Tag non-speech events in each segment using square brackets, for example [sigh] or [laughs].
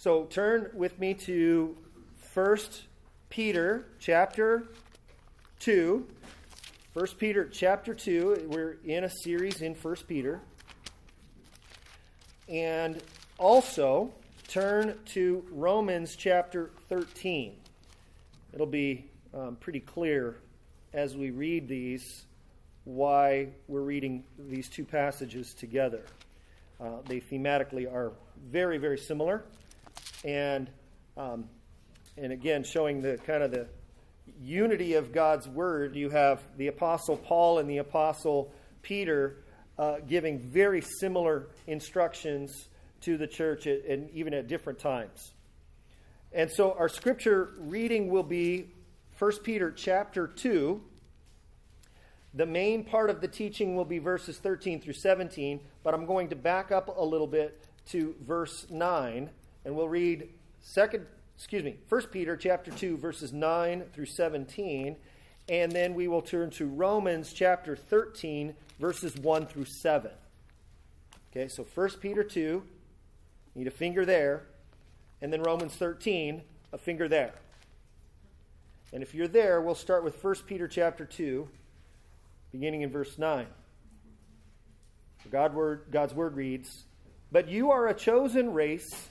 So turn with me to 1 Peter chapter 2. 1 Peter chapter 2. We're in a series in 1 Peter. And also turn to Romans chapter 13. It'll be um, pretty clear as we read these why we're reading these two passages together. Uh, they thematically are very, very similar and um, and again showing the kind of the unity of God's word. You have the apostle Paul and the apostle Peter uh, giving very similar instructions to the church, at, and even at different times. And so our scripture reading will be 1 Peter chapter 2. The main part of the teaching will be verses 13 through 17, but I'm going to back up a little bit to verse 9 and we'll read second excuse me 1 peter chapter 2 verses 9 through 17 and then we will turn to romans chapter 13 verses 1 through 7 okay so 1 peter 2 need a finger there. And then romans 13 a finger there. And if you're there we'll start with 1 peter chapter 2 beginning in verse 9 God word, god's word reads but you are a chosen race,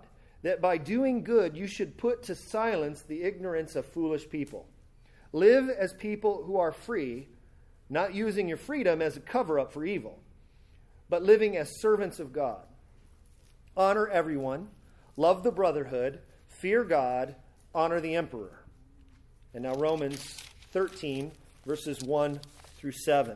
that by doing good you should put to silence the ignorance of foolish people. Live as people who are free, not using your freedom as a cover up for evil, but living as servants of God. Honor everyone, love the brotherhood, fear God, honor the emperor. And now, Romans 13, verses 1 through 7.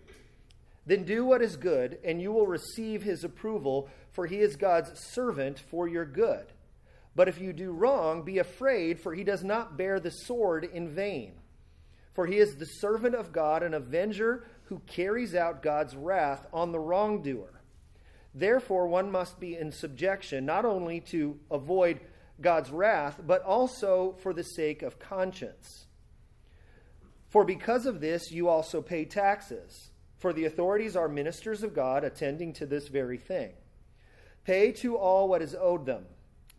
Then do what is good, and you will receive his approval, for he is God's servant for your good. But if you do wrong, be afraid, for he does not bear the sword in vain. For he is the servant of God, an avenger who carries out God's wrath on the wrongdoer. Therefore, one must be in subjection, not only to avoid God's wrath, but also for the sake of conscience. For because of this, you also pay taxes. For the authorities are ministers of God, attending to this very thing. Pay to all what is owed them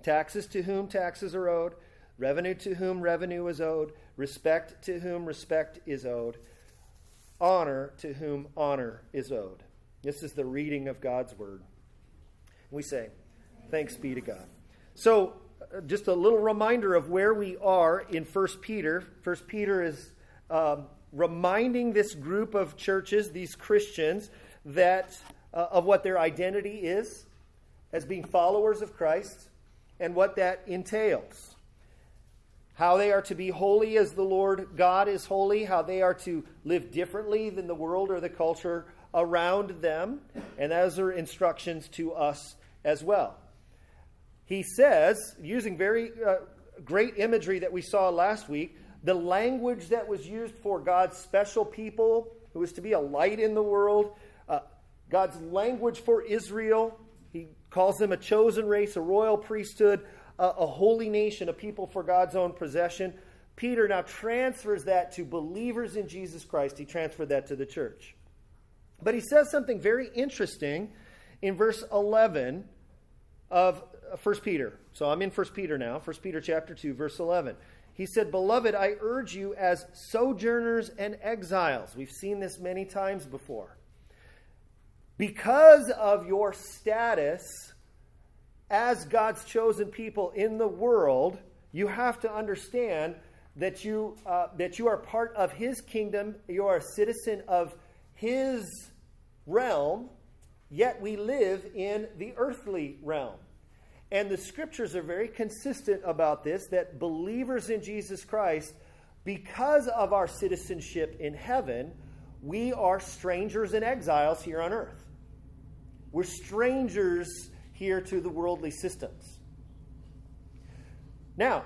taxes to whom taxes are owed, revenue to whom revenue is owed, respect to whom respect is owed, honor to whom honor is owed. This is the reading of God's word. We say, Thanks be to God. So, just a little reminder of where we are in 1 Peter. 1 Peter is um, reminding this group of churches, these Christians, that uh, of what their identity is as being followers of Christ and what that entails. How they are to be holy as the Lord God is holy, how they are to live differently than the world or the culture around them, and those are instructions to us as well he says, using very uh, great imagery that we saw last week, the language that was used for God's special people, who was to be a light in the world, uh, God's language for Israel, he calls them a chosen race, a royal priesthood, a, a holy nation, a people for God's own possession. Peter now transfers that to believers in Jesus Christ. He transferred that to the church. But he says something very interesting in verse 11 of 1 Peter. So I'm in 1 Peter now, 1 Peter chapter 2, verse 11. He said, Beloved, I urge you as sojourners and exiles. We've seen this many times before. Because of your status as God's chosen people in the world, you have to understand that you, uh, that you are part of His kingdom, you are a citizen of His realm, yet we live in the earthly realm. And the scriptures are very consistent about this that believers in Jesus Christ, because of our citizenship in heaven, we are strangers and exiles here on earth. We're strangers here to the worldly systems. Now,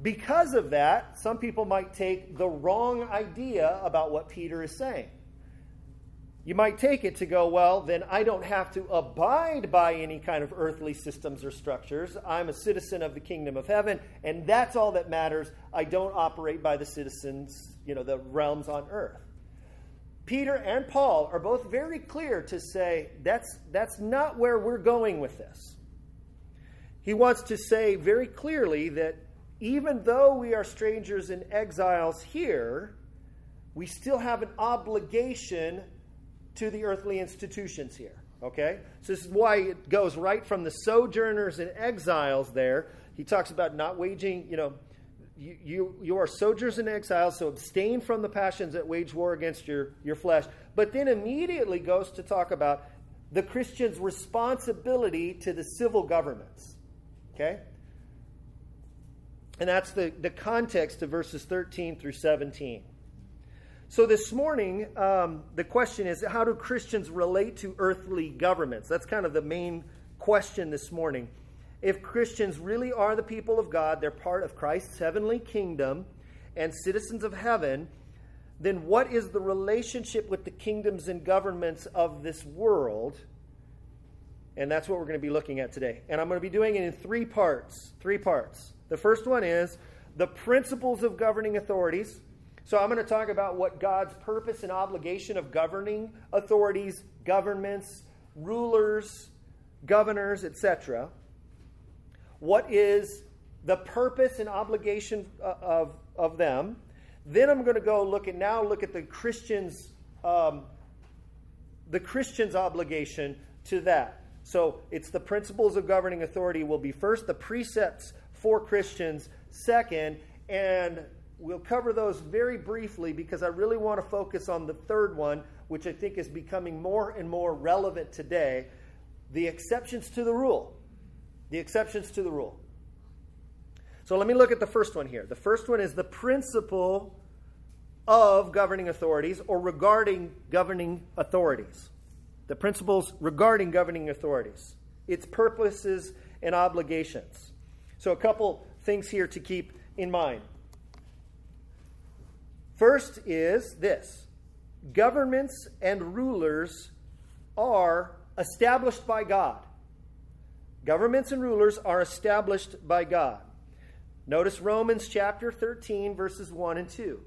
because of that, some people might take the wrong idea about what Peter is saying. You might take it to go, well, then I don't have to abide by any kind of earthly systems or structures. I'm a citizen of the kingdom of heaven, and that's all that matters. I don't operate by the citizens, you know, the realms on earth. Peter and Paul are both very clear to say that's, that's not where we're going with this. He wants to say very clearly that even though we are strangers and exiles here, we still have an obligation to the earthly institutions here. Okay? So this is why it goes right from the sojourners and exiles there. He talks about not waging, you know, you, you, you are sojourners and exiles, so abstain from the passions that wage war against your, your flesh. But then immediately goes to talk about the Christian's responsibility to the civil governments. Okay? And that's the, the context of verses 13 through 17. So, this morning, um, the question is how do Christians relate to earthly governments? That's kind of the main question this morning. If Christians really are the people of God, they're part of Christ's heavenly kingdom and citizens of heaven, then what is the relationship with the kingdoms and governments of this world? And that's what we're going to be looking at today. And I'm going to be doing it in three parts. Three parts. The first one is the principles of governing authorities. So I'm going to talk about what God's purpose and obligation of governing authorities, governments, rulers, governors, etc. What is the purpose and obligation uh, of, of them? Then I'm going to go look at now look at the Christians um, the Christian's obligation to that. So it's the principles of governing authority will be first, the precepts for Christians second, and We'll cover those very briefly because I really want to focus on the third one, which I think is becoming more and more relevant today the exceptions to the rule. The exceptions to the rule. So let me look at the first one here. The first one is the principle of governing authorities or regarding governing authorities. The principles regarding governing authorities, its purposes and obligations. So, a couple things here to keep in mind. First is this governments and rulers are established by God. Governments and rulers are established by God. Notice Romans chapter 13, verses 1 and 2,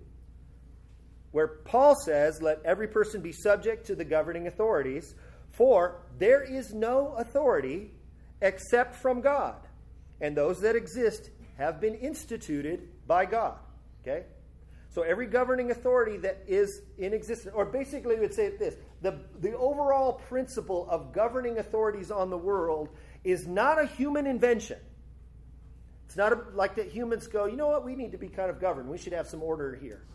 where Paul says, Let every person be subject to the governing authorities, for there is no authority except from God, and those that exist have been instituted by God. Okay? So every governing authority that is in existence, or basically we would say this the, the overall principle of governing authorities on the world is not a human invention. It's not a, like that humans go, you know what, we need to be kind of governed. We should have some order here.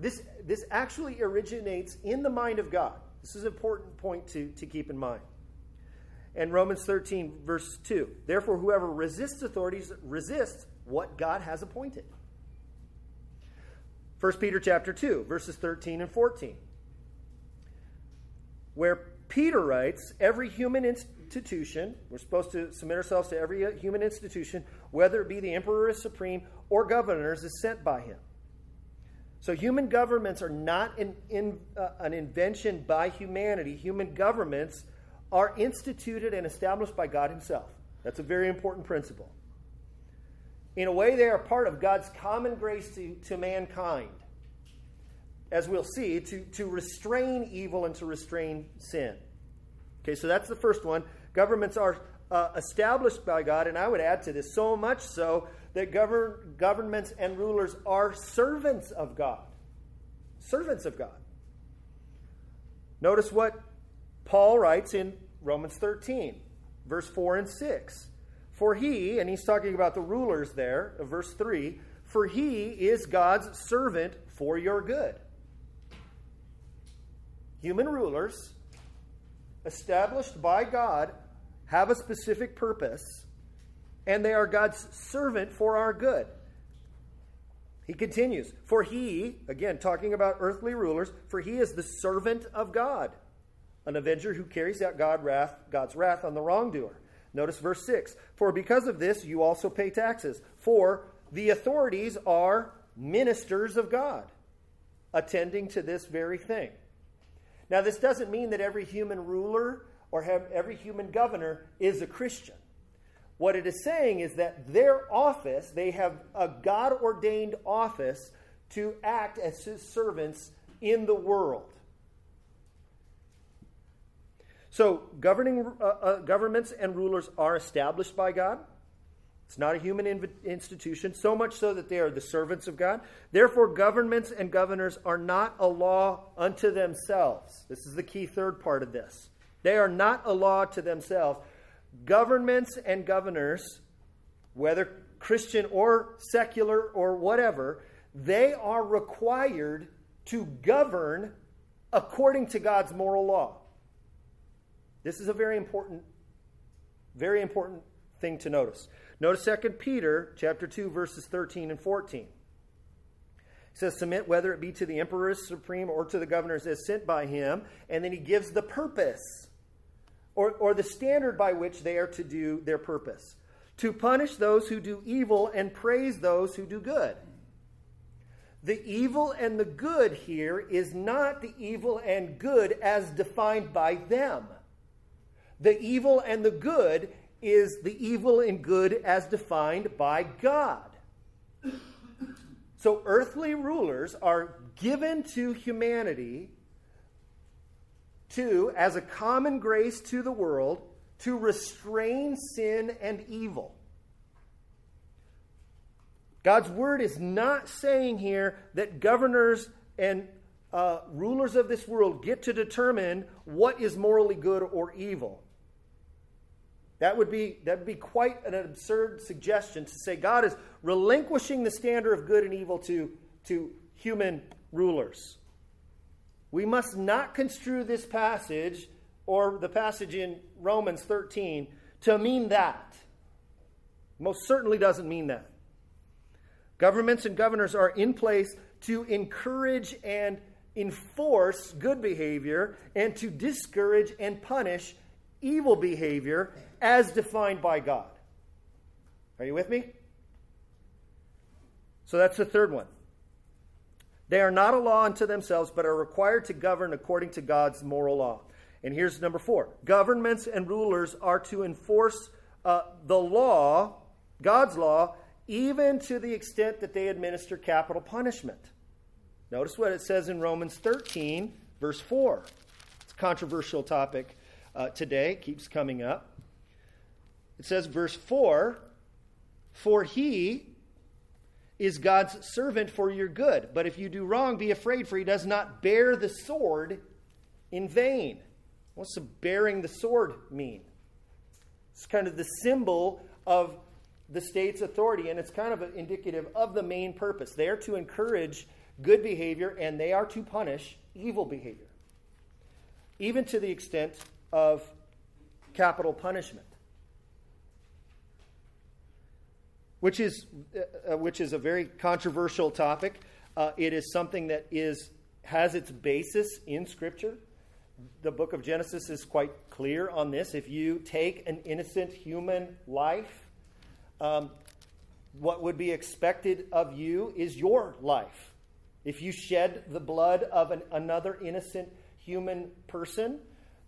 This, this actually originates in the mind of God. This is an important point to, to keep in mind. And Romans 13, verse 2 Therefore, whoever resists authorities resists what God has appointed. 1 Peter chapter 2, verses 13 and 14, where Peter writes, Every human institution, we're supposed to submit ourselves to every human institution, whether it be the emperor is supreme or governors, is sent by him. So human governments are not an, in, uh, an invention by humanity. Human governments are instituted and established by God Himself. That's a very important principle. In a way, they are part of God's common grace to, to mankind. As we'll see, to, to restrain evil and to restrain sin. Okay, so that's the first one. Governments are uh, established by God, and I would add to this so much so that govern, governments and rulers are servants of God. Servants of God. Notice what Paul writes in Romans 13, verse 4 and 6. For he, and he's talking about the rulers there, uh, verse 3, for he is God's servant for your good. Human rulers, established by God, have a specific purpose, and they are God's servant for our good. He continues, For he, again, talking about earthly rulers, for he is the servant of God, an avenger who carries out God wrath, God's wrath on the wrongdoer. Notice verse 6 For because of this you also pay taxes, for the authorities are ministers of God, attending to this very thing. Now, this doesn't mean that every human ruler or every human governor is a Christian. What it is saying is that their office, they have a God ordained office to act as his servants in the world. So, governing uh, uh, governments and rulers are established by God. It's not a human inv- institution, so much so that they are the servants of God. Therefore, governments and governors are not a law unto themselves. This is the key third part of this. They are not a law to themselves. Governments and governors, whether Christian or secular or whatever, they are required to govern according to God's moral law. This is a very important, very important thing to notice. Notice 2 Peter chapter 2, verses 13 and 14. It says, Submit whether it be to the emperor supreme or to the governors as sent by him. And then he gives the purpose or, or the standard by which they are to do their purpose to punish those who do evil and praise those who do good. The evil and the good here is not the evil and good as defined by them. The evil and the good is the evil and good as defined by God. So, earthly rulers are given to humanity to, as a common grace to the world, to restrain sin and evil. God's word is not saying here that governors and uh, rulers of this world get to determine what is morally good or evil. That would be that would be quite an absurd suggestion to say God is relinquishing the standard of good and evil to, to human rulers. We must not construe this passage or the passage in Romans 13 to mean that. Most certainly doesn't mean that. Governments and governors are in place to encourage and enforce good behavior and to discourage and punish evil behavior as defined by God. Are you with me? So that's the third one. They are not a law unto themselves, but are required to govern according to God's moral law. And here's number four governments and rulers are to enforce uh, the law, God's law, even to the extent that they administer capital punishment. Notice what it says in Romans 13, verse 4. It's a controversial topic uh, today, it keeps coming up. It says, verse 4 For he, is God's servant for your good. But if you do wrong, be afraid, for he does not bear the sword in vain. What's the bearing the sword mean? It's kind of the symbol of the state's authority, and it's kind of indicative of the main purpose. They are to encourage good behavior, and they are to punish evil behavior, even to the extent of capital punishment. Which is, uh, uh, which is a very controversial topic. Uh, it is something that is, has its basis in Scripture. The book of Genesis is quite clear on this. If you take an innocent human life, um, what would be expected of you is your life. If you shed the blood of an, another innocent human person,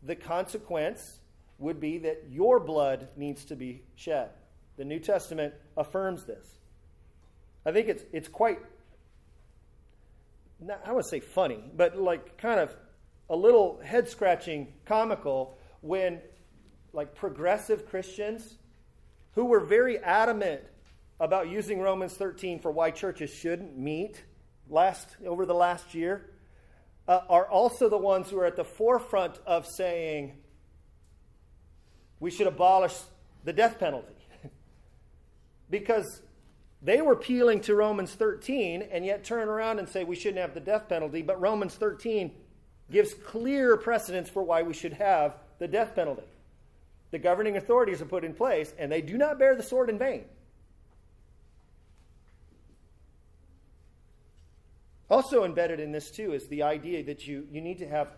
the consequence would be that your blood needs to be shed. The New Testament affirms this. I think it's, it's quite, not, I would say funny, but like kind of a little head scratching comical when like progressive Christians who were very adamant about using Romans 13 for why churches shouldn't meet last over the last year uh, are also the ones who are at the forefront of saying we should abolish the death penalty. Because they were appealing to Romans 13 and yet turn around and say we shouldn't have the death penalty, but Romans 13 gives clear precedence for why we should have the death penalty. The governing authorities are put in place and they do not bear the sword in vain. Also embedded in this, too, is the idea that you, you need to have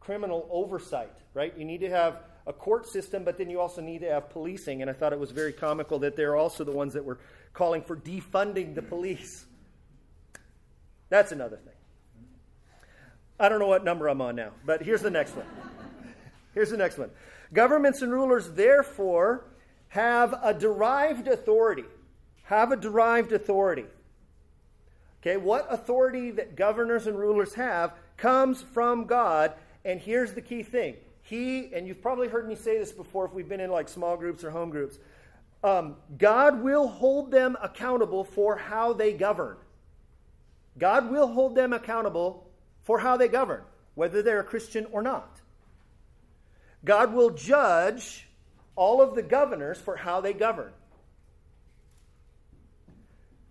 criminal oversight, right? You need to have a court system, but then you also need to have policing. And I thought it was very comical that they're also the ones that were calling for defunding the police. That's another thing. I don't know what number I'm on now, but here's the next one. Here's the next one. Governments and rulers, therefore, have a derived authority. Have a derived authority. Okay, what authority that governors and rulers have comes from God. And here's the key thing. He, and you've probably heard me say this before if we've been in like small groups or home groups, um, God will hold them accountable for how they govern. God will hold them accountable for how they govern, whether they're a Christian or not. God will judge all of the governors for how they govern.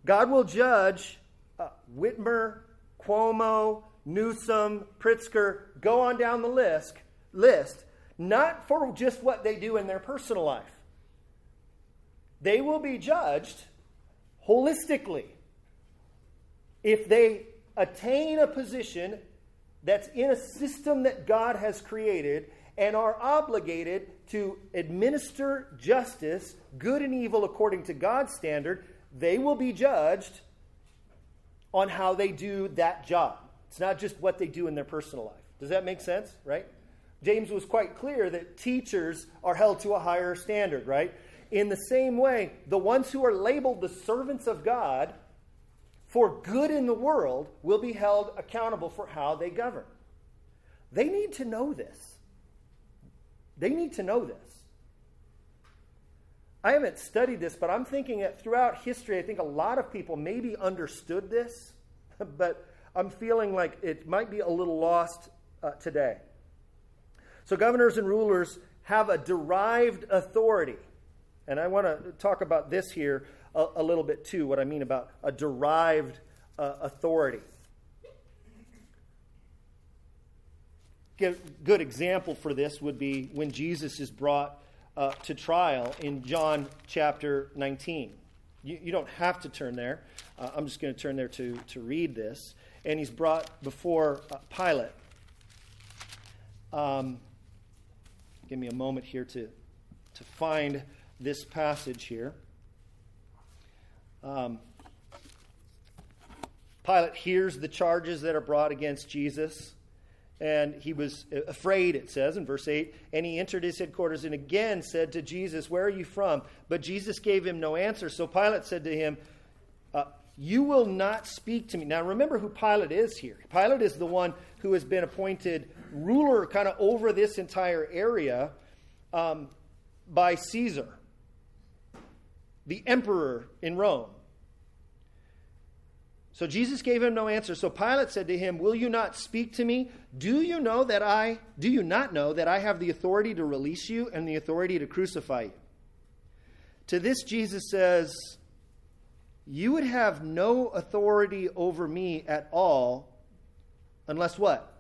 God will judge uh, Whitmer, Cuomo, Newsom, Pritzker, go on down the list, list, not for just what they do in their personal life. They will be judged holistically. If they attain a position that's in a system that God has created and are obligated to administer justice, good and evil according to God's standard, they will be judged on how they do that job. It's not just what they do in their personal life. Does that make sense? Right? James was quite clear that teachers are held to a higher standard, right? In the same way, the ones who are labeled the servants of God for good in the world will be held accountable for how they govern. They need to know this. They need to know this. I haven't studied this, but I'm thinking that throughout history, I think a lot of people maybe understood this, [laughs] but I'm feeling like it might be a little lost uh, today. So, governors and rulers have a derived authority. And I want to talk about this here a, a, little bit too, what I mean about a derived uh, authority. A good example for this would be when Jesus is brought uh, to trial in John chapter 19. You, you don't have to turn there. Uh, I'm just going to turn there to, to read this. And he's brought before uh, Pilate. Um, give me a moment here to, to find this passage here. Um, Pilate hears the charges that are brought against Jesus. And he was afraid, it says in verse 8. And he entered his headquarters and again said to Jesus, Where are you from? But Jesus gave him no answer. So Pilate said to him, uh, You will not speak to me. Now remember who Pilate is here. Pilate is the one who has been appointed ruler kind of over this entire area um, by Caesar, the emperor in Rome. So Jesus gave him no answer. So Pilate said to him, Will you not speak to me? Do you know that I, do you not know that I have the authority to release you and the authority to crucify you? To this, Jesus says, You would have no authority over me at all unless what?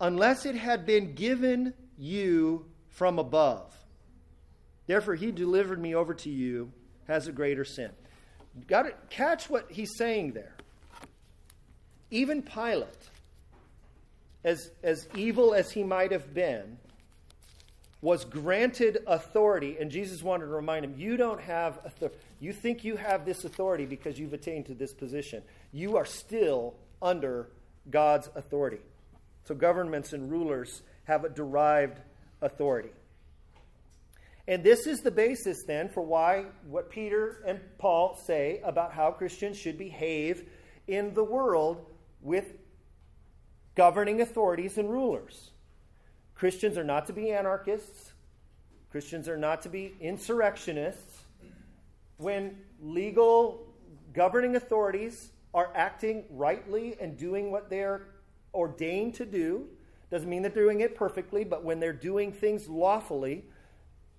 Unless it had been given you from above. Therefore, he delivered me over to you has a greater sin. Got to catch what he's saying there. Even Pilate, as, as evil as he might have been, was granted authority, and Jesus wanted to remind him, You don't have authority. You think you have this authority because you've attained to this position. You are still under God's authority. So governments and rulers have a derived authority. And this is the basis then for why what Peter and Paul say about how Christians should behave in the world with governing authorities and rulers. Christians are not to be anarchists. Christians are not to be insurrectionists. When legal governing authorities are acting rightly and doing what they're ordained to do, doesn't mean they're doing it perfectly, but when they're doing things lawfully,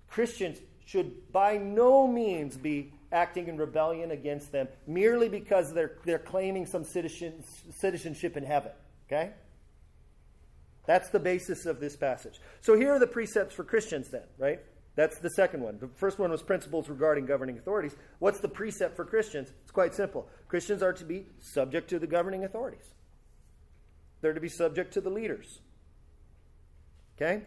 Christians should by no means be acting in rebellion against them merely because they're, they're claiming some citizen, citizenship in heaven. Okay? That's the basis of this passage. So here are the precepts for Christians, then, right? That's the second one. The first one was principles regarding governing authorities. What's the precept for Christians? It's quite simple. Christians are to be subject to the governing authorities, they're to be subject to the leaders. Okay?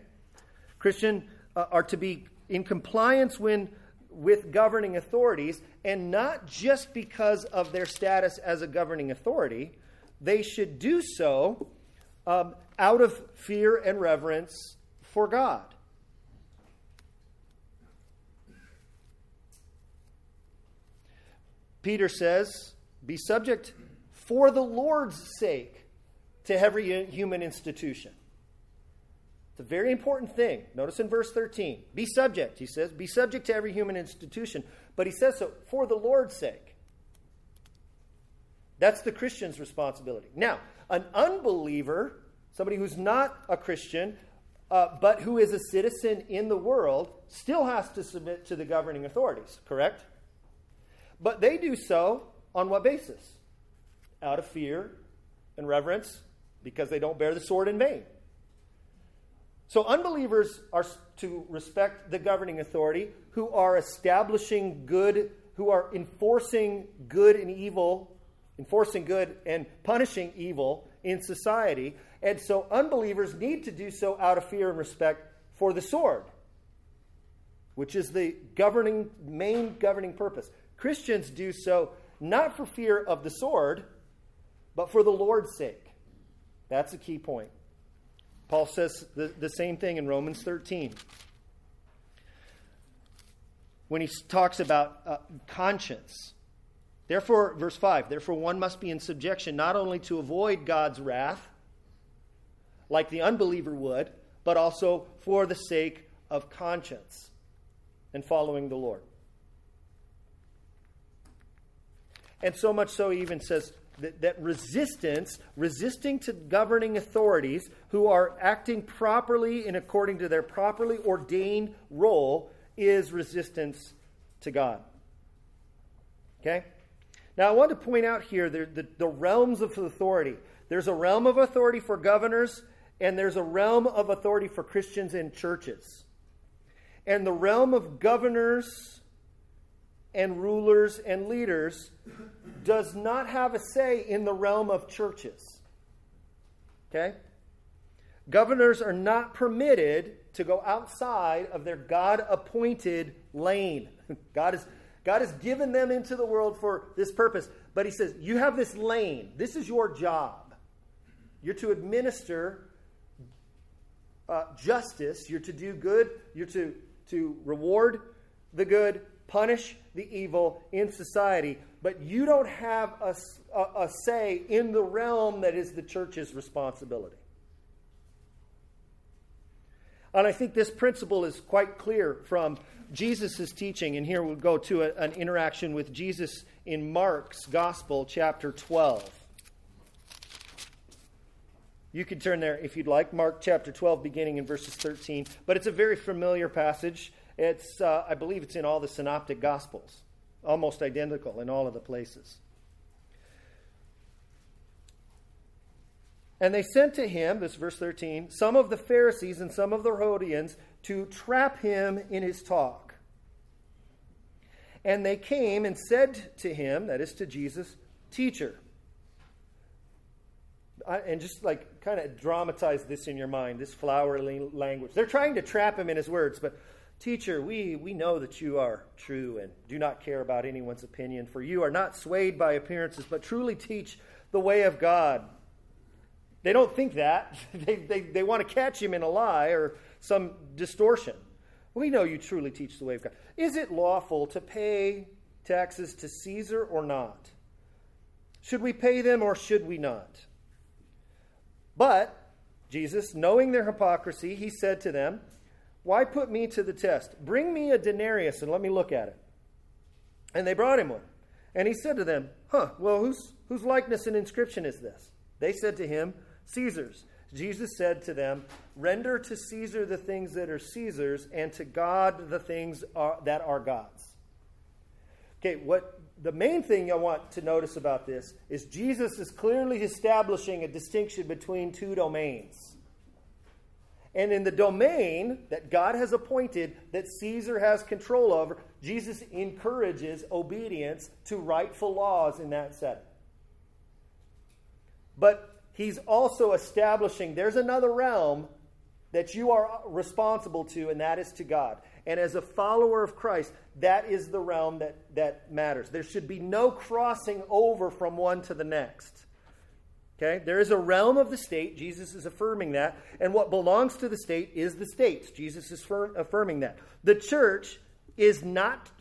Christian uh, are to be in compliance when, with governing authorities, and not just because of their status as a governing authority. They should do so um, out of fear and reverence for God. Peter says, Be subject for the Lord's sake to every human institution. It's a very important thing. Notice in verse 13 be subject, he says, be subject to every human institution. But he says so for the Lord's sake. That's the Christian's responsibility. Now, an unbeliever, somebody who's not a Christian, uh, but who is a citizen in the world, still has to submit to the governing authorities, correct? But they do so on what basis? Out of fear and reverence, because they don't bear the sword in vain. So, unbelievers are to respect the governing authority who are establishing good, who are enforcing good and evil, enforcing good and punishing evil in society. And so, unbelievers need to do so out of fear and respect for the sword, which is the governing, main governing purpose. Christians do so not for fear of the sword, but for the Lord's sake. That's a key point. Paul says the, the same thing in Romans 13 when he talks about uh, conscience. Therefore, verse 5 therefore, one must be in subjection not only to avoid God's wrath, like the unbeliever would, but also for the sake of conscience and following the Lord. And so much so, he even says, that, that resistance, resisting to governing authorities who are acting properly and according to their properly ordained role, is resistance to God. Okay? Now, I want to point out here the, the, the, realms of authority. There's a realm of authority for governors, and there's a realm of authority for Christians and churches. And the realm of governors and rulers and leaders does not have a say in the realm of churches. Okay? Governors are not permitted to go outside of their God appointed lane. [laughs] God, is, God has given them into the world for this purpose. But He says, You have this lane. This is your job. You're to administer uh, justice. You're to do good. You're to, to reward the good, punish the evil in society but you don't have a, a, a say in the realm that is the church's responsibility. And I think this principle is quite clear from Jesus' teaching. And here we'll go to a, an interaction with Jesus in Mark's Gospel, chapter 12. You could turn there if you'd like, Mark chapter 12, beginning in verses 13. But it's a very familiar passage. It's, uh, I believe it's in all the synoptic Gospels almost identical in all of the places. And they sent to him, this verse 13, some of the Pharisees and some of the Herodians to trap him in his talk. And they came and said to him, that is to Jesus, Teacher. and just like kind of dramatize this in your mind, this flowery language. They're trying to trap him in his words, but Teacher, we, we know that you are true and do not care about anyone's opinion, for you are not swayed by appearances, but truly teach the way of God. They don't think that. [laughs] they, they, they want to catch him in a lie or some distortion. We know you truly teach the way of God. Is it lawful to pay taxes to Caesar or not? Should we pay them or should we not? But Jesus, knowing their hypocrisy, he said to them, Why put me to the test? Bring me a denarius and let me look at it. And they brought him one. And he said to them, Huh, well, whose, whose likeness and inscription is this? They said to him, Caesar's. Jesus said to them, Render to Caesar the things that are Caesar's, and to God the things are, that are God's. Okay, what the main thing I want to notice about this is Jesus is clearly establishing a distinction between two domains. And in the domain that God has appointed, that Caesar has control over, Jesus encourages obedience to rightful laws in that setting. But he's also establishing there's another realm that you are responsible to, and that is to God. And as a follower of Christ, that is the realm that, that matters. There should be no crossing over from one to the next. Okay? There is a realm of the state. Jesus is affirming that. And what belongs to the state is the states. Jesus is firm, affirming that. The church is not,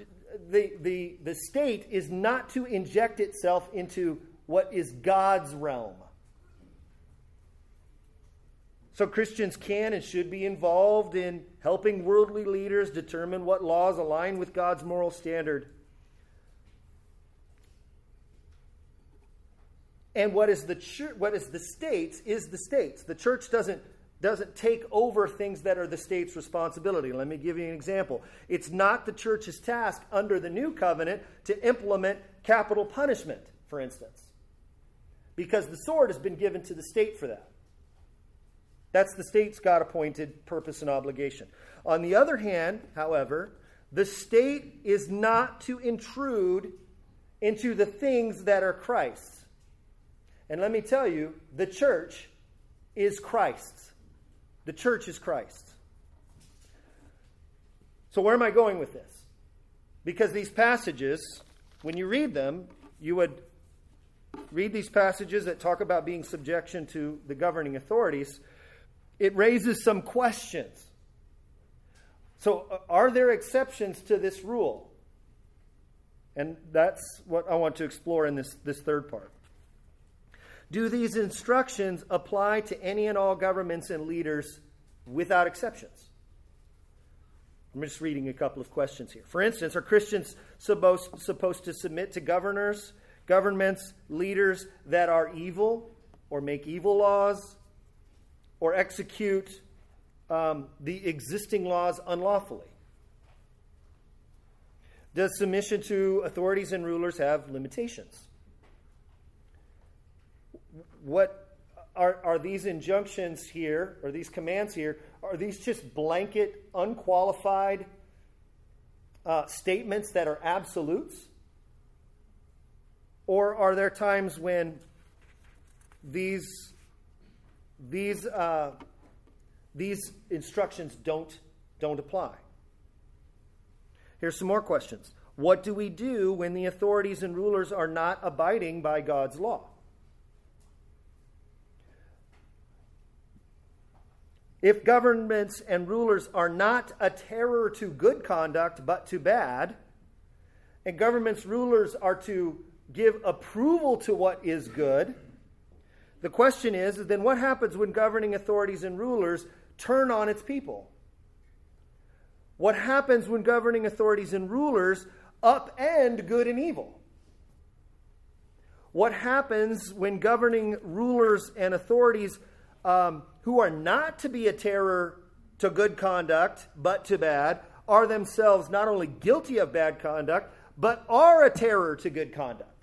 the, the, the state is not to inject itself into what is God's realm. So Christians can and should be involved in helping worldly leaders determine what laws align with God's moral standard. And what is the church, what is the states is the states. The church doesn't doesn't take over things that are the state's responsibility. Let me give you an example. It's not the church's task under the new covenant to implement capital punishment, for instance, because the sword has been given to the state for that. That's the state's God appointed purpose and obligation. On the other hand, however, the state is not to intrude into the things that are Christ's. And let me tell you, the church is Christ's. The church is Christ's. So, where am I going with this? Because these passages, when you read them, you would read these passages that talk about being subjection to the governing authorities. It raises some questions. So, uh, are there exceptions to this rule? And that's what I want to explore in this, this third part. Do these instructions apply to any and all governments and leaders without exceptions? I'm just reading a couple of questions here. For instance, are Christians supposed, supposed to submit to governors, governments, leaders that are evil or make evil laws or execute um, the existing laws unlawfully? Does submission to authorities and rulers have limitations? What are, are these injunctions here, or these commands here, are these just blanket, unqualified uh, statements that are absolutes? Or are there times when these, these uh, these instructions don't, don't apply. Here's some more questions. What do we do when the authorities and rulers are not abiding by God's law? If governments and rulers are not a terror to good conduct but to bad, and governments rulers are to give approval to what is good, the question is then what happens when governing authorities and rulers turn on its people? What happens when governing authorities and rulers upend good and evil? What happens when governing rulers and authorities um, who are not to be a terror to good conduct but to bad are themselves not only guilty of bad conduct but are a terror to good conduct?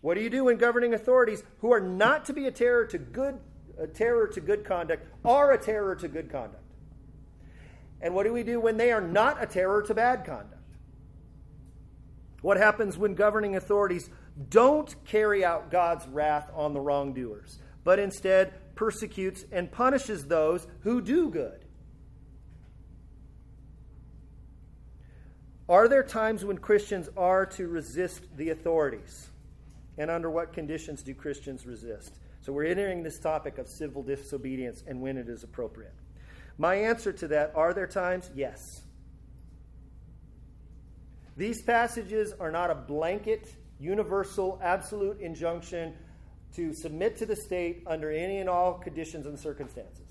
What do you do when governing authorities who are not to be a terror to good a terror to good conduct are a terror to good conduct. And what do we do when they are not a terror to bad conduct? What happens when governing authorities don't carry out God's wrath on the wrongdoers, but instead persecutes and punishes those who do good? Are there times when Christians are to resist the authorities? And under what conditions do Christians resist? So we're entering this topic of civil disobedience and when it is appropriate. My answer to that are there times? Yes. These passages are not a blanket, universal, absolute injunction to submit to the state under any and all conditions and circumstances.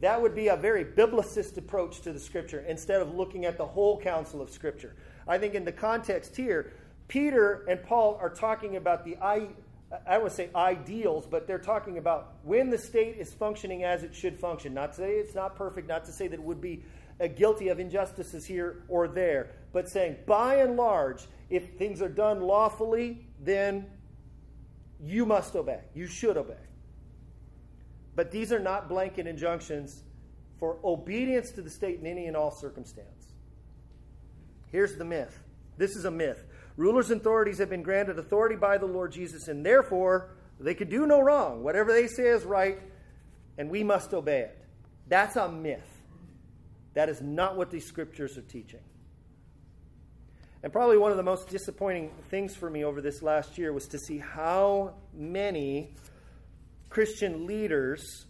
That would be a very biblicist approach to the scripture instead of looking at the whole counsel of scripture. I think in the context here, Peter and Paul are talking about the I I would say ideals, but they're talking about when the state is functioning as it should function. Not to say it's not perfect, not to say that it would be uh, guilty of injustices here or there, but saying by and large, if things are done lawfully, then you must obey. You should obey. But these are not blanket injunctions for obedience to the state in any and all circumstance. Here's the myth this is a myth. Rulers and authorities have been granted authority by the Lord Jesus, and therefore they can do no wrong. Whatever they say is right, and we must obey it. That's a myth. That is not what these scriptures are teaching. And probably one of the most disappointing things for me over this last year was to see how many Christian leaders,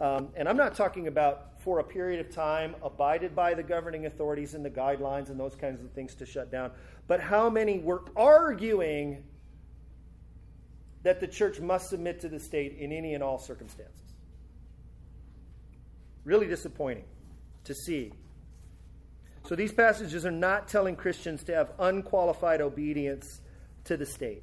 um, and I'm not talking about for a period of time, abided by the governing authorities and the guidelines and those kinds of things to shut down, but how many were arguing that the church must submit to the state in any and all circumstances. Really disappointing to see so these passages are not telling Christians to have unqualified obedience to the state.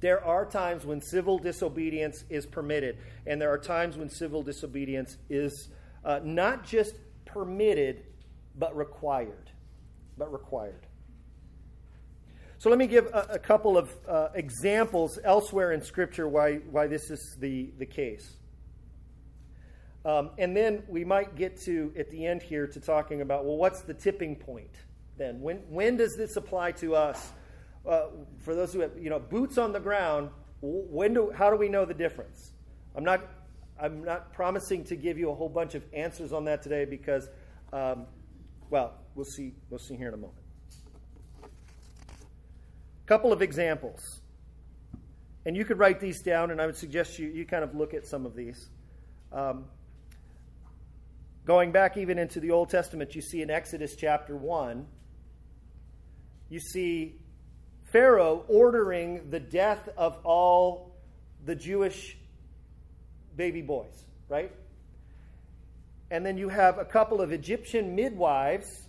There are times when civil disobedience is permitted, and there are times when civil disobedience is uh, not just permitted, but required. But required. So let me give a, a couple of uh, examples elsewhere in Scripture why, why this is the, the case. Um, and then we might get to, at the end here, to talking about, well, what's the tipping point then? When, when does this apply to us? Uh, for those who have, you know, boots on the ground, when do, how do we know the difference? I'm not, I'm not promising to give you a whole bunch of answers on that today because, um, well, we'll see, we'll see here in a moment. A couple of examples. And you could write these down, and I would suggest you, you kind of look at some of these. Um, Going back even into the Old Testament, you see in Exodus chapter 1, you see Pharaoh ordering the death of all the Jewish baby boys, right? And then you have a couple of Egyptian midwives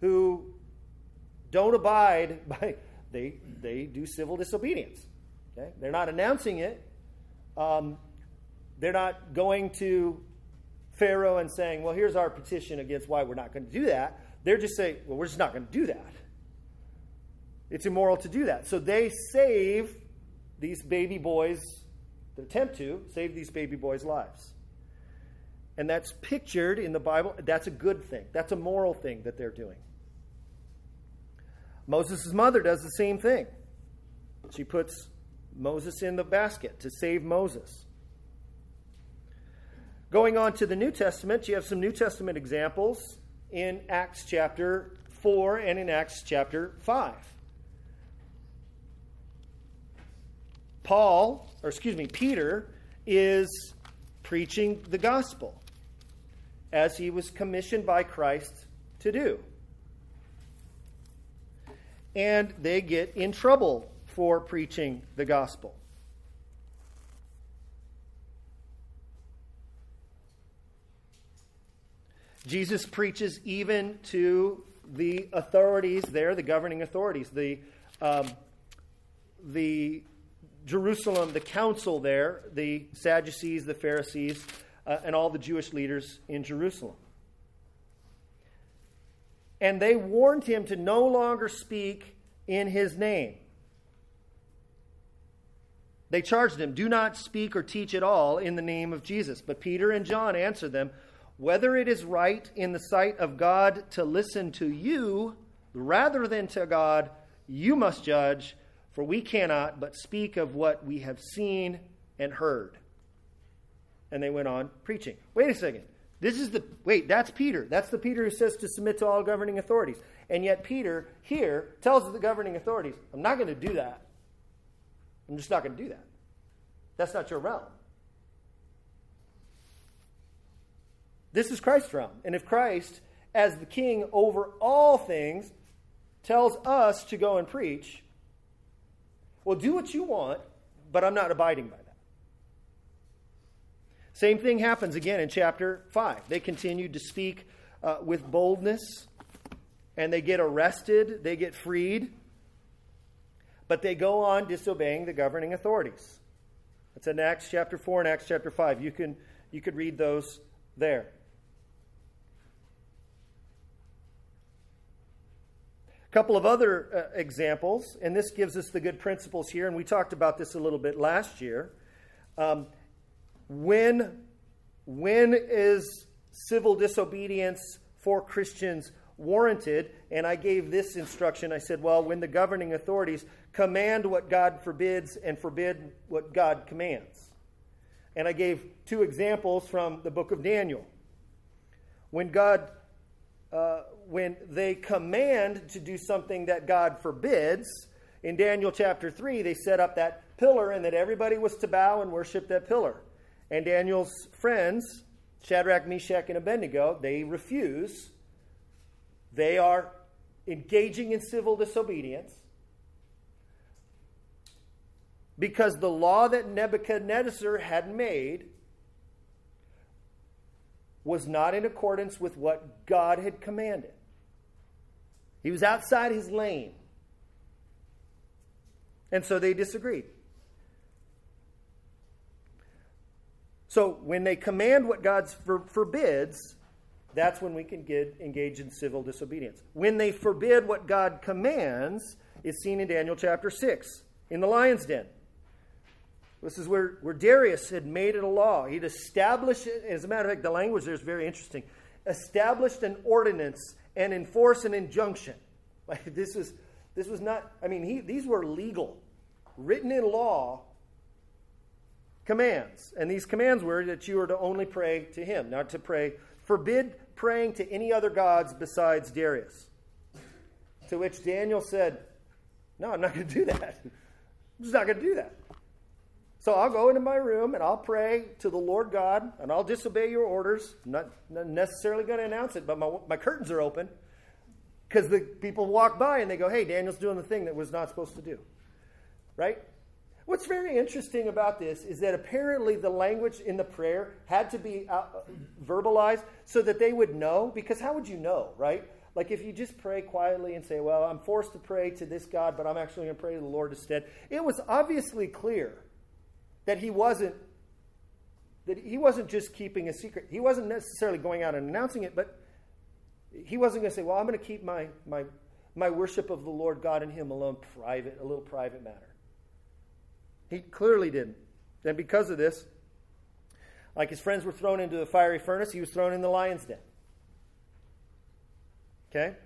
who don't abide [laughs] by they they do civil disobedience. Okay? They're not announcing it. Um, they're not going to Pharaoh and saying, well, here's our petition against why we're not going to do that. They're just saying, well, we're just not going to do that. It's immoral to do that. So they save these baby boys, attempt to save these baby boys' lives. And that's pictured in the Bible. That's a good thing. That's a moral thing that they're doing. Moses' mother does the same thing. She puts Moses in the basket to save Moses. Going on to the New Testament, you have some New Testament examples in Acts chapter 4 and in Acts chapter 5. Paul, or excuse me, Peter, is preaching the gospel as he was commissioned by Christ to do. And they get in trouble for preaching the gospel. Jesus preaches even to the authorities there, the governing authorities, the, um, the Jerusalem, the council there, the Sadducees, the Pharisees, uh, and all the Jewish leaders in Jerusalem. And they warned him to no longer speak in his name. They charged him, Do not speak or teach at all in the name of Jesus. But Peter and John answered them, whether it is right in the sight of God to listen to you rather than to God, you must judge, for we cannot but speak of what we have seen and heard. And they went on preaching. Wait a second. This is the, wait, that's Peter. That's the Peter who says to submit to all governing authorities. And yet, Peter here tells the governing authorities, I'm not going to do that. I'm just not going to do that. That's not your realm. This is Christ's realm. And if Christ, as the king over all things, tells us to go and preach, well, do what you want, but I'm not abiding by that. Same thing happens again in chapter 5. They continued to speak uh, with boldness, and they get arrested, they get freed, but they go on disobeying the governing authorities. It's in Acts chapter 4 and Acts chapter 5. You, can, you could read those there. Couple of other uh, examples, and this gives us the good principles here, and we talked about this a little bit last year. Um, when, when is civil disobedience for Christians warranted? And I gave this instruction. I said, well, when the governing authorities command what God forbids and forbid what God commands. And I gave two examples from the book of Daniel. When God uh, when they command to do something that God forbids, in Daniel chapter 3, they set up that pillar and that everybody was to bow and worship that pillar. And Daniel's friends, Shadrach, Meshach, and Abednego, they refuse. They are engaging in civil disobedience because the law that Nebuchadnezzar had made was not in accordance with what God had commanded. He was outside his lane. And so they disagreed. So when they command what God for, forbids, that's when we can get engaged in civil disobedience. When they forbid what God commands, is seen in Daniel chapter 6 in the lion's den. This is where, where Darius had made it a law. He'd established. As a matter of fact, the language there is very interesting. Established an ordinance and enforced an injunction. [laughs] Like this is this was not. I mean, he, these were legal, written in law commands, and these commands were that you are to only pray to him, not to pray. Forbid praying to any other gods besides Darius. To which Daniel said, "No, I'm not going to do that. [laughs] I'm just not going to do that." So I'll go into my room and I'll pray to the Lord God and I'll disobey your orders. I'm not, not necessarily going to announce it, but my, my curtains are open because the people walk by and they go, hey, Daniel's doing the thing that was not supposed to do. Right? What's very interesting about this is that apparently the language in the prayer had to be uh, verbalized so that they would know, because how would you know, right? Like if you just pray quietly and say, well, I'm forced to pray to this God, but I'm actually going to pray to the Lord instead. It was obviously clear that he wasn't that he wasn't just keeping a secret. He wasn't necessarily going out and announcing it, but he wasn't going to say, "Well, I'm going to keep my my my worship of the Lord God and him alone private, a little private matter." He clearly didn't. And because of this, like his friends were thrown into the fiery furnace, he was thrown in the lion's den. Okay?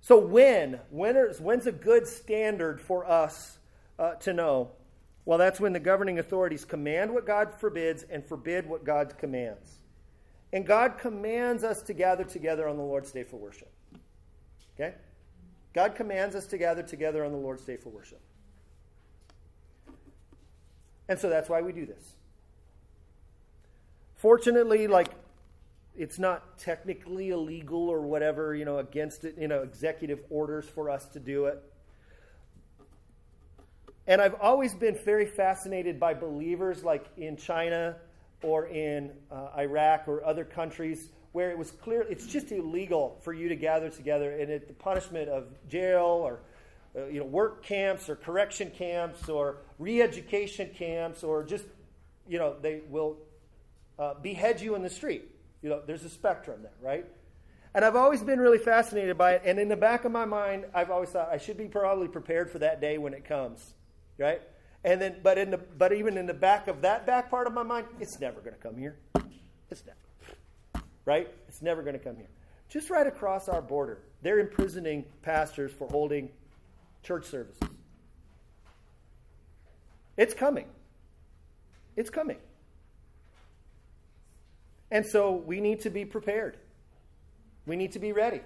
So when? when is, when's a good standard for us uh, to know well, that's when the governing authorities command what God forbids and forbid what God commands. And God commands us to gather together on the Lord's Day for worship. Okay? God commands us to gather together on the Lord's Day for worship. And so that's why we do this. Fortunately, like it's not technically illegal or whatever, you know, against it, you know, executive orders for us to do it. And I've always been very fascinated by believers like in China or in uh, Iraq or other countries where it was clear it's just illegal for you to gather together and it, the punishment of jail or uh, you know work camps or correction camps or re-education camps or just you know they will uh, behead you in the street. You know there's a spectrum there right? And i've always been really fascinated by it. And in the back of my mind i've always thought i should be probably prepared for that day when it comes right? And then, but in the, but even in the back of that back part of my mind, it's never going to come here. It's never, right? It's never going to come here. Just right across our border, they're imprisoning pastors for holding church services. It's coming. It's coming. And so we need to be prepared. We need to be ready.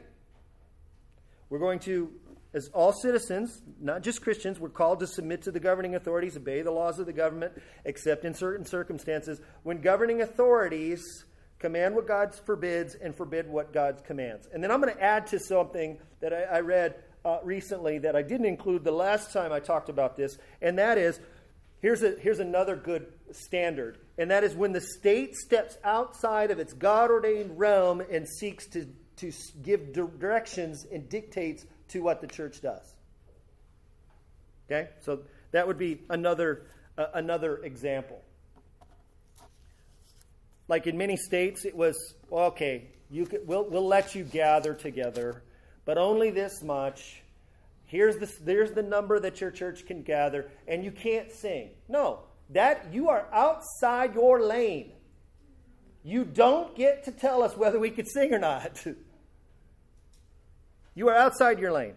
We're going to as all citizens, not just Christians, we're called to submit to the governing authorities, obey the laws of the government, except in certain circumstances. When governing authorities command what God forbids, and forbid what God commands. And then I'm going to add to something that I, I read uh, recently that I didn't include the last time I talked about this, and that is here's, a, here's another good standard, and that is when the state steps outside of its God ordained realm and seeks to, to give directions and dictates to what the church does. Okay? So that would be another, uh, another example. Like in many states, it was okay. You could, we'll, we'll let you gather together, but only this much. Here's the, there's the number that your church can gather, and you can't sing. No, that you are outside your lane. You don't get to tell us whether we could sing or not. [laughs] you are outside your lane.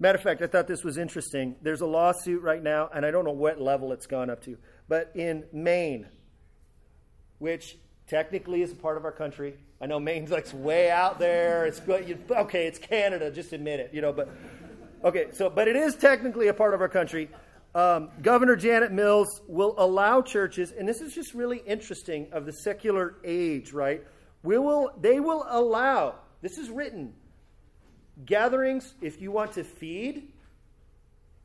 Matter of fact, I thought this was interesting. There's a lawsuit right now, and I don't know what level it's gone up to, but in Maine, which technically is a part of our country. I know Maine's like way out there. It's good. Okay, it's Canada. Just admit it, you know. But okay, so but it is technically a part of our country. Um, Governor Janet Mills will allow churches, and this is just really interesting of the secular age, right? We will. They will allow. This is written gatherings, if you want to feed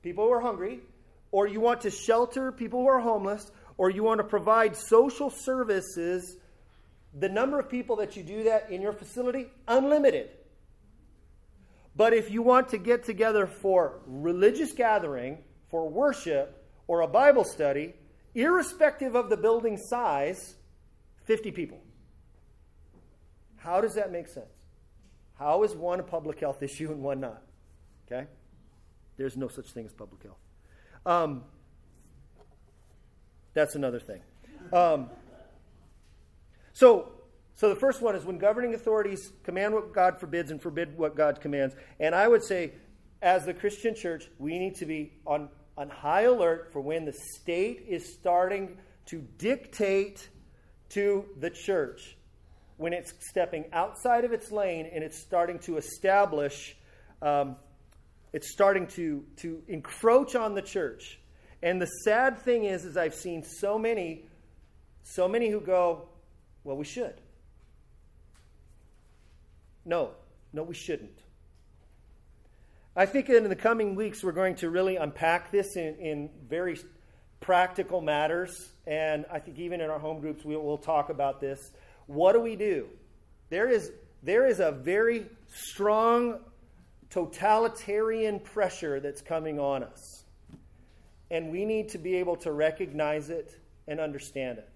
people who are hungry, or you want to shelter people who are homeless, or you want to provide social services, the number of people that you do that in your facility, unlimited. But if you want to get together for religious gathering, for worship, or a Bible study, irrespective of the building size, 50 people. How does that make sense? How is one a public health issue and one not? Okay? There's no such thing as public health. Um, that's another thing. Um, so, so the first one is when governing authorities command what God forbids and forbid what God commands. And I would say, as the Christian church, we need to be on, on high alert for when the state is starting to dictate to the church when it's stepping outside of its lane and it's starting to establish, um, it's starting to, to encroach on the church. And the sad thing is, is I've seen so many, so many who go, well, we should. No, no, we shouldn't. I think in the coming weeks we're going to really unpack this in, in very practical matters. And I think even in our home groups we will talk about this. What do we do? There is, there is a very strong totalitarian pressure that's coming on us. And we need to be able to recognize it and understand it.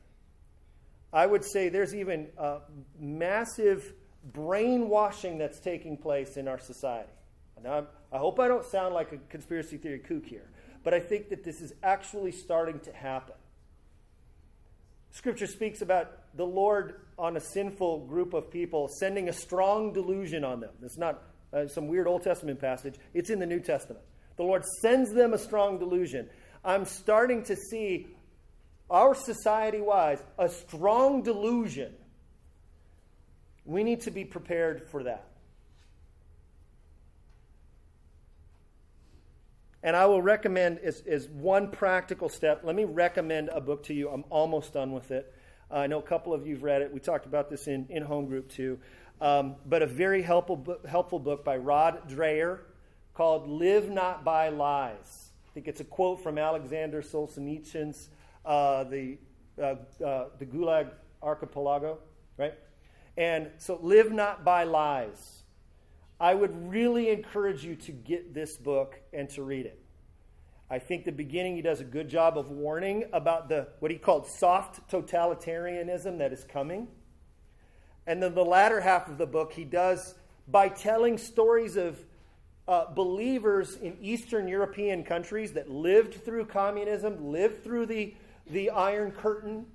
I would say there's even a massive brainwashing that's taking place in our society. I hope I don't sound like a conspiracy theory kook here, but I think that this is actually starting to happen. Scripture speaks about the Lord on a sinful group of people, sending a strong delusion on them. It's not uh, some weird Old Testament passage, it's in the New Testament. The Lord sends them a strong delusion. I'm starting to see our society wise a strong delusion. We need to be prepared for that. And I will recommend, as, as one practical step, let me recommend a book to you. I'm almost done with it. Uh, I know a couple of you have read it. We talked about this in, in home group too. Um, but a very helpful helpful book by Rod Dreher called Live Not by Lies. I think it's a quote from Alexander Solzhenitsyn's uh, the, uh, uh, the Gulag Archipelago, right? And so, Live Not by Lies. I would really encourage you to get this book and to read it. I think the beginning he does a good job of warning about the what he called soft totalitarianism that is coming. And then the latter half of the book he does by telling stories of uh, believers in Eastern European countries that lived through communism, lived through the, the Iron Curtain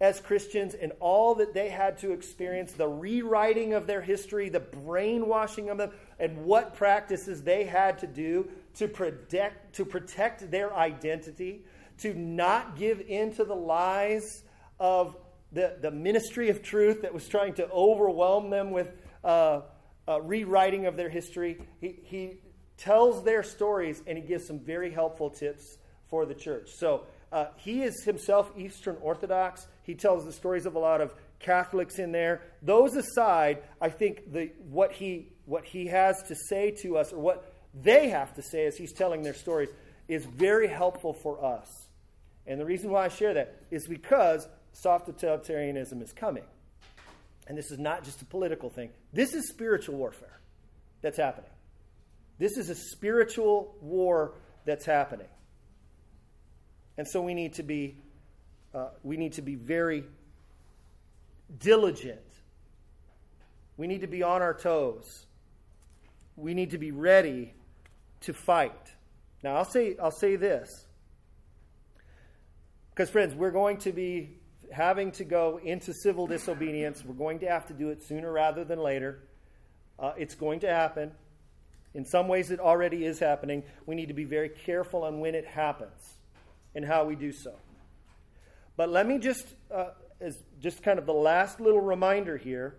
as Christians, and all that they had to experience, the rewriting of their history, the brainwashing of them, and what practices they had to do to protect, to protect their identity, to not give in to the lies of the, the ministry of truth that was trying to overwhelm them with uh, uh, rewriting of their history. He, he tells their stories and he gives some very helpful tips for the church. So Uh, he is himself Eastern Orthodox. He tells the stories of a lot of Catholics in there. Those aside, I think the, what, he, what he has to say to us, or what they have to say as he's telling their stories, is very helpful for us. And the reason why I share that is because soft totalitarianism is coming. And this is not just a political thing, this is spiritual warfare that's happening. This is a spiritual war that's happening. And so we need to be, uh, we need to be very diligent. We need to be on our toes. We need to be ready to fight. Now, I'll say, I'll say this. Because, friends, we're going to be having to go into civil disobedience. We're going to have to do it sooner rather than later. Uh, it's going to happen. In some ways, it already is happening. We need to be very careful on when it happens and how we do so. But let me just, uh, as just kind of the last little reminder here,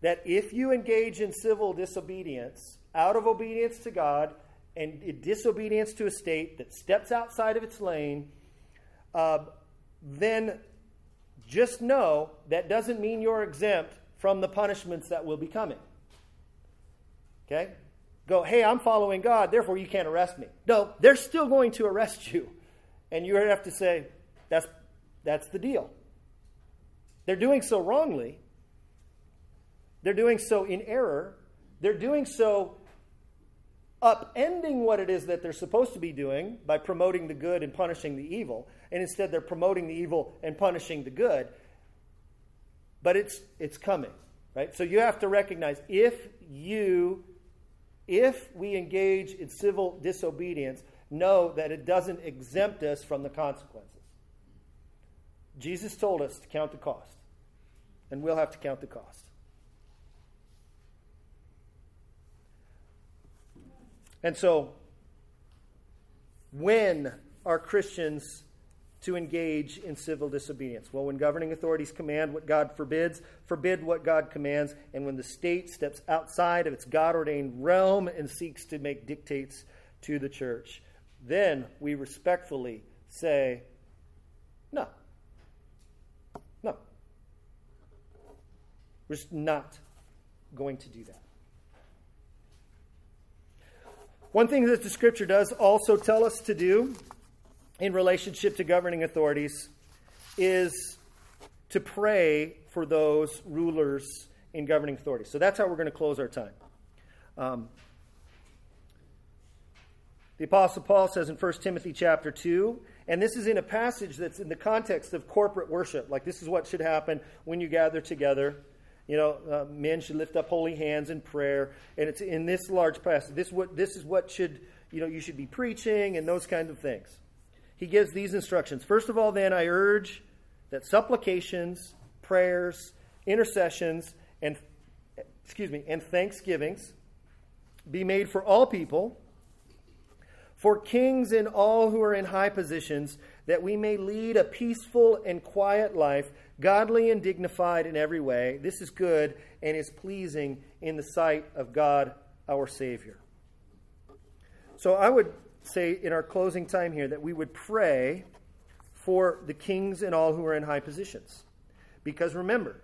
that if you engage in civil disobedience out of obedience to God and disobedience to a state that steps outside of its lane, uh, then just know that doesn't mean you're exempt from the punishments that will be coming. Okay? Go, hey, I'm following God, therefore you can't arrest me. No, they're still going to arrest you. And you have to say, that's, that's the deal. They're doing so wrongly. They're doing so in error. They're doing so upending what it is that they're supposed to be doing by promoting the good and punishing the evil, and instead they're promoting the evil and punishing the good. But it's it's coming, right? So you have to recognize if you if we engage in civil disobedience, know that it doesn't exempt us from the consequences. Jesus told us to count the cost, and we'll have to count the cost. And so, when are Christians to engage in civil disobedience? Well, when governing authorities command what God forbids, forbid what God commands, and when the state steps outside of its God ordained realm and seeks to make dictates to the church, then we respectfully say, no. No. We're just not going to do that. One thing that the scripture does also tell us to do in relationship to governing authorities is to pray for those rulers in governing authorities. So that's how we're going to close our time. Um, the Apostle Paul says in 1 Timothy chapter 2, and this is in a passage that's in the context of corporate worship. Like, this is what should happen when you gather together. You know, uh, men should lift up holy hands in prayer, and it's in this large passage. This what this is what should you know you should be preaching and those kinds of things. He gives these instructions. First of all, then I urge that supplications, prayers, intercessions, and excuse me, and thanksgivings be made for all people, for kings and all who are in high positions, that we may lead a peaceful and quiet life godly and dignified in every way. This is good and is pleasing in the sight of God our Savior. So I would say in our closing time here that we would pray for the kings and all who are in high positions. Because remember,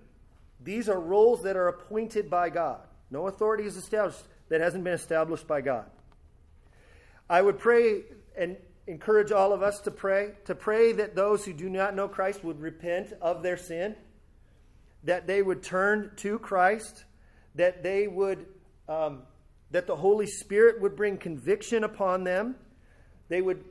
these are roles that are appointed by God. No authority is established that hasn't been established by God. I would pray and encourage all of us to pray, to pray that those who do not know Christ would repent of their sin, that they would turn to Christ, that they would, um, that the Holy Spirit would bring conviction upon them. They would,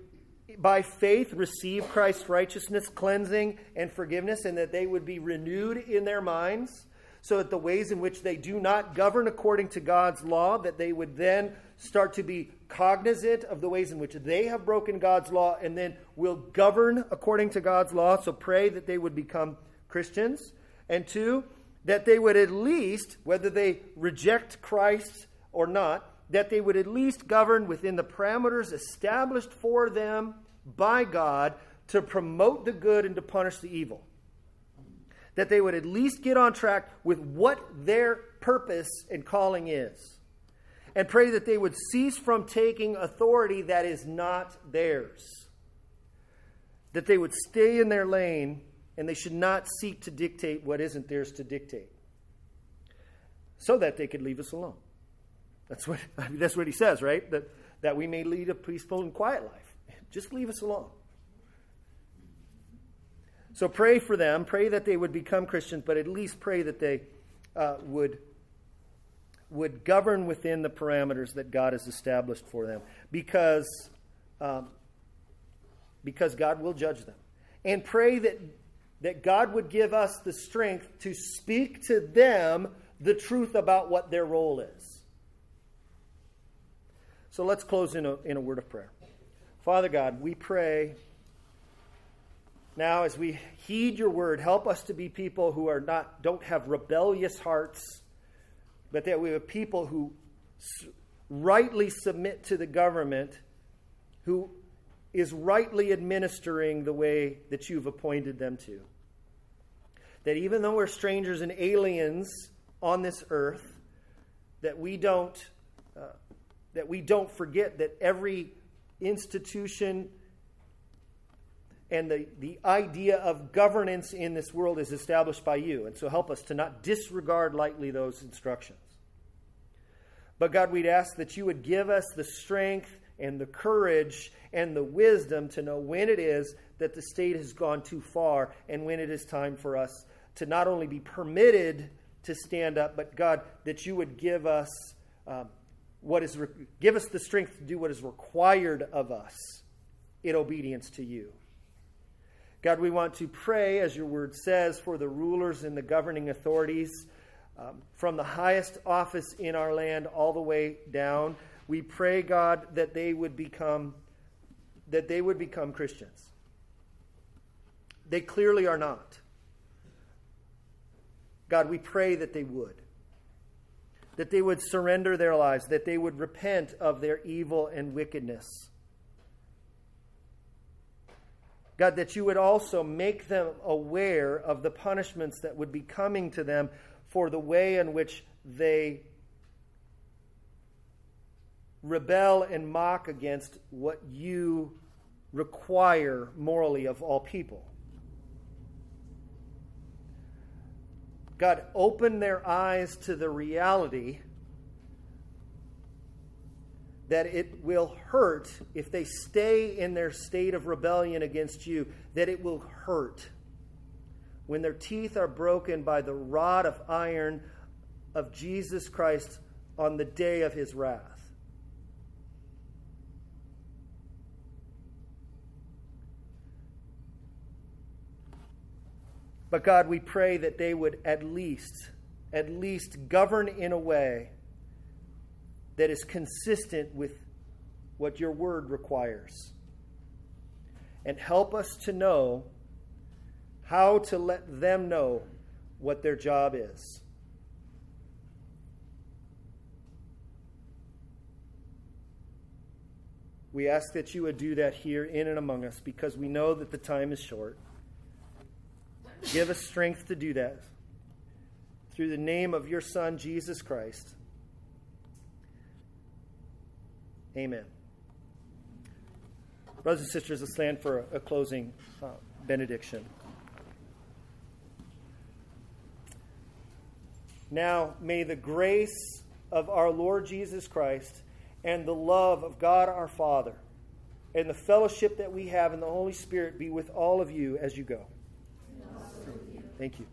by faith, receive Christ's righteousness, cleansing, and forgiveness, and that they would be renewed in their minds so that the ways in which they do not govern according to God's law, that they would then start to be cognizant of the ways in which they have broken God's law and then will govern according to God's law. So pray that they would become Christians. And two, that they would at least, whether they reject Christ or not, that they would at least govern within the parameters established for them by God to promote the good and to punish the evil. That they would at least get on track with what their purpose and calling is and pray that they would cease from taking authority that is not theirs. that they would stay in their lane and they should not seek to dictate what isn't theirs to dictate so that they could leave us alone. That's what, [laughs] I mean, that's what he says, right? That, that we may lead a peaceful and quiet life. Just leave us alone. So pray for them. Pray that they would become Christians, but at least pray that they uh, would, would govern within the parameters that God has established for them. Because, um, because God will judge them. And pray that, that God would give us the strength to speak to them the truth about what their role is. So let's close in a, in a word of prayer. Father God, we pray now as we heed your word, help us to be people who are not don't have rebellious hearts, but that we have people who rightly submit to the government, who is rightly administering the way that you've appointed them to. That even though we're strangers and aliens on this earth, that we don't uh, that we don't forget that every institution and the, the idea of governance in this world is established by you. And so help us to not disregard lightly those instructions. But God, we'd ask that you would give us the strength and the courage and the wisdom to know when it is that the state has gone too far and when it is time for us to not only be permitted to stand up, but God, that you would give us um, what is re- give us the strength to do what is required of us in obedience to you. God, we want to pray, as your word says, for the rulers and the governing authorities um, from the highest office in our land all the way down. We pray, God, that they would become that they would become Christians. They clearly are not. God, we pray that they would. That they would surrender their lives, that they would repent of their evil and wickedness. God, that you would also make them aware of the punishments that would be coming to them for the way in which they rebel and mock against what you require morally of all people. God, open their eyes to the reality that it will hurt if they stay in their state of rebellion against you, that it will hurt when their teeth are broken by the rod of iron of Jesus Christ on the day of his wrath. But God, we pray that they would at least, at least govern in a way that is consistent with what your word requires. And help us to know how to let them know what their job is. We ask that you would do that here in and among us because we know that the time is short. Give us strength to do that through the name of your Son, Jesus Christ. Amen. Brothers and sisters, let's stand for a, closing uh, benediction. Now, may the grace of our Lord Jesus Christ and the love of God our Father and the fellowship that we have in the Holy Spirit be with all of you as you go. Thank you.